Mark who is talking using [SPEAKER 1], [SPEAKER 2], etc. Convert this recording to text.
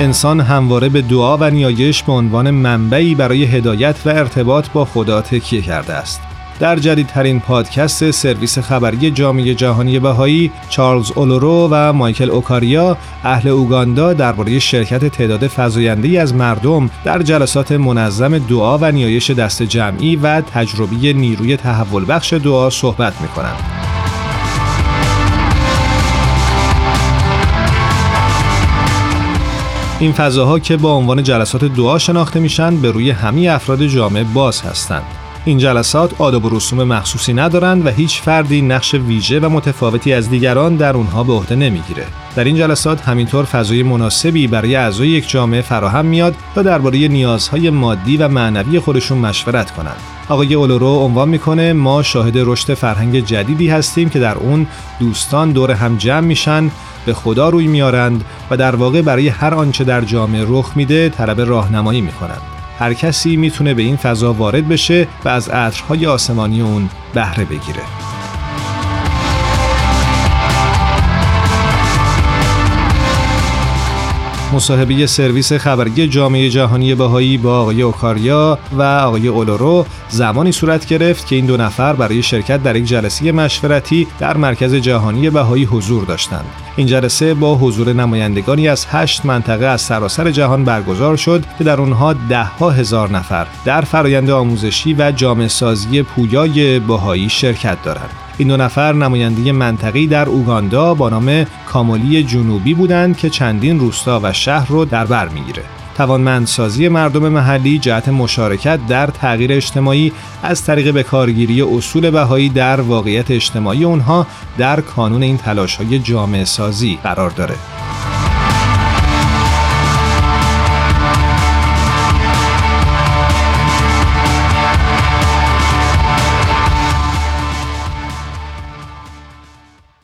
[SPEAKER 1] انسان همواره به دعا و نیایش به عنوان منبعی برای هدایت و ارتباط با خدا تکیه کرده است. در جدیدترین پادکست سرویس خبری جامعه جهانی بهایی چارلز اولورو و مایکل اوکاریا اهل اوگاندا درباره شرکت تعداد فزاینده از مردم در جلسات منظم دعا و نیایش دست جمعی و تجربی نیروی تحول بخش دعا صحبت می کنند. این فضاها که با عنوان جلسات دعا شناخته میشن به روی همه افراد جامعه باز هستند. این جلسات آداب و رسوم مخصوصی ندارند و هیچ فردی نقش ویژه و متفاوتی از دیگران در اونها به عهده نمی‌گیره. در این جلسات همینطور فضای مناسبی برای اعضای یک جامعه فراهم میاد تا درباره نیازهای مادی و معنوی خودشون مشورت کنند. آقای اولورو عنوان می‌کنه ما شاهد رشد فرهنگ جدیدی هستیم که در اون دوستان دور هم جمع میشن به خدا روی میارند و در واقع برای هر آنچه در جامعه رخ میده طلب راهنمایی می‌کنند هر کسی می‌تونه به این فضا وارد بشه و از عطرهای آسمانی اون بهره بگیره. مصاحبه سرویس خبری جامعه جهانی بهایی با آقای اوکاریا و آقای اولورو زمانی صورت گرفت که این دو نفر برای شرکت در یک جلسه مشورتی در مرکز جهانی بهایی حضور داشتند. این جلسه با حضور نمایندگانی از هشت منطقه از سراسر جهان برگزار شد که در آنها ده ها هزار نفر در فرایند آموزشی و جامعه سازی پویای بهایی شرکت دارند. این دو نفر نماینده منطقی در اوگاندا با نام کامولی جنوبی بودند که چندین روستا و شهر رو در بر می‌گیره. توانمندسازی مردم محلی جهت مشارکت در تغییر اجتماعی از طریق بکارگیری اصول بهایی در واقعیت اجتماعی اونها در کانون این تلاش های جامعه سازی قرار داره.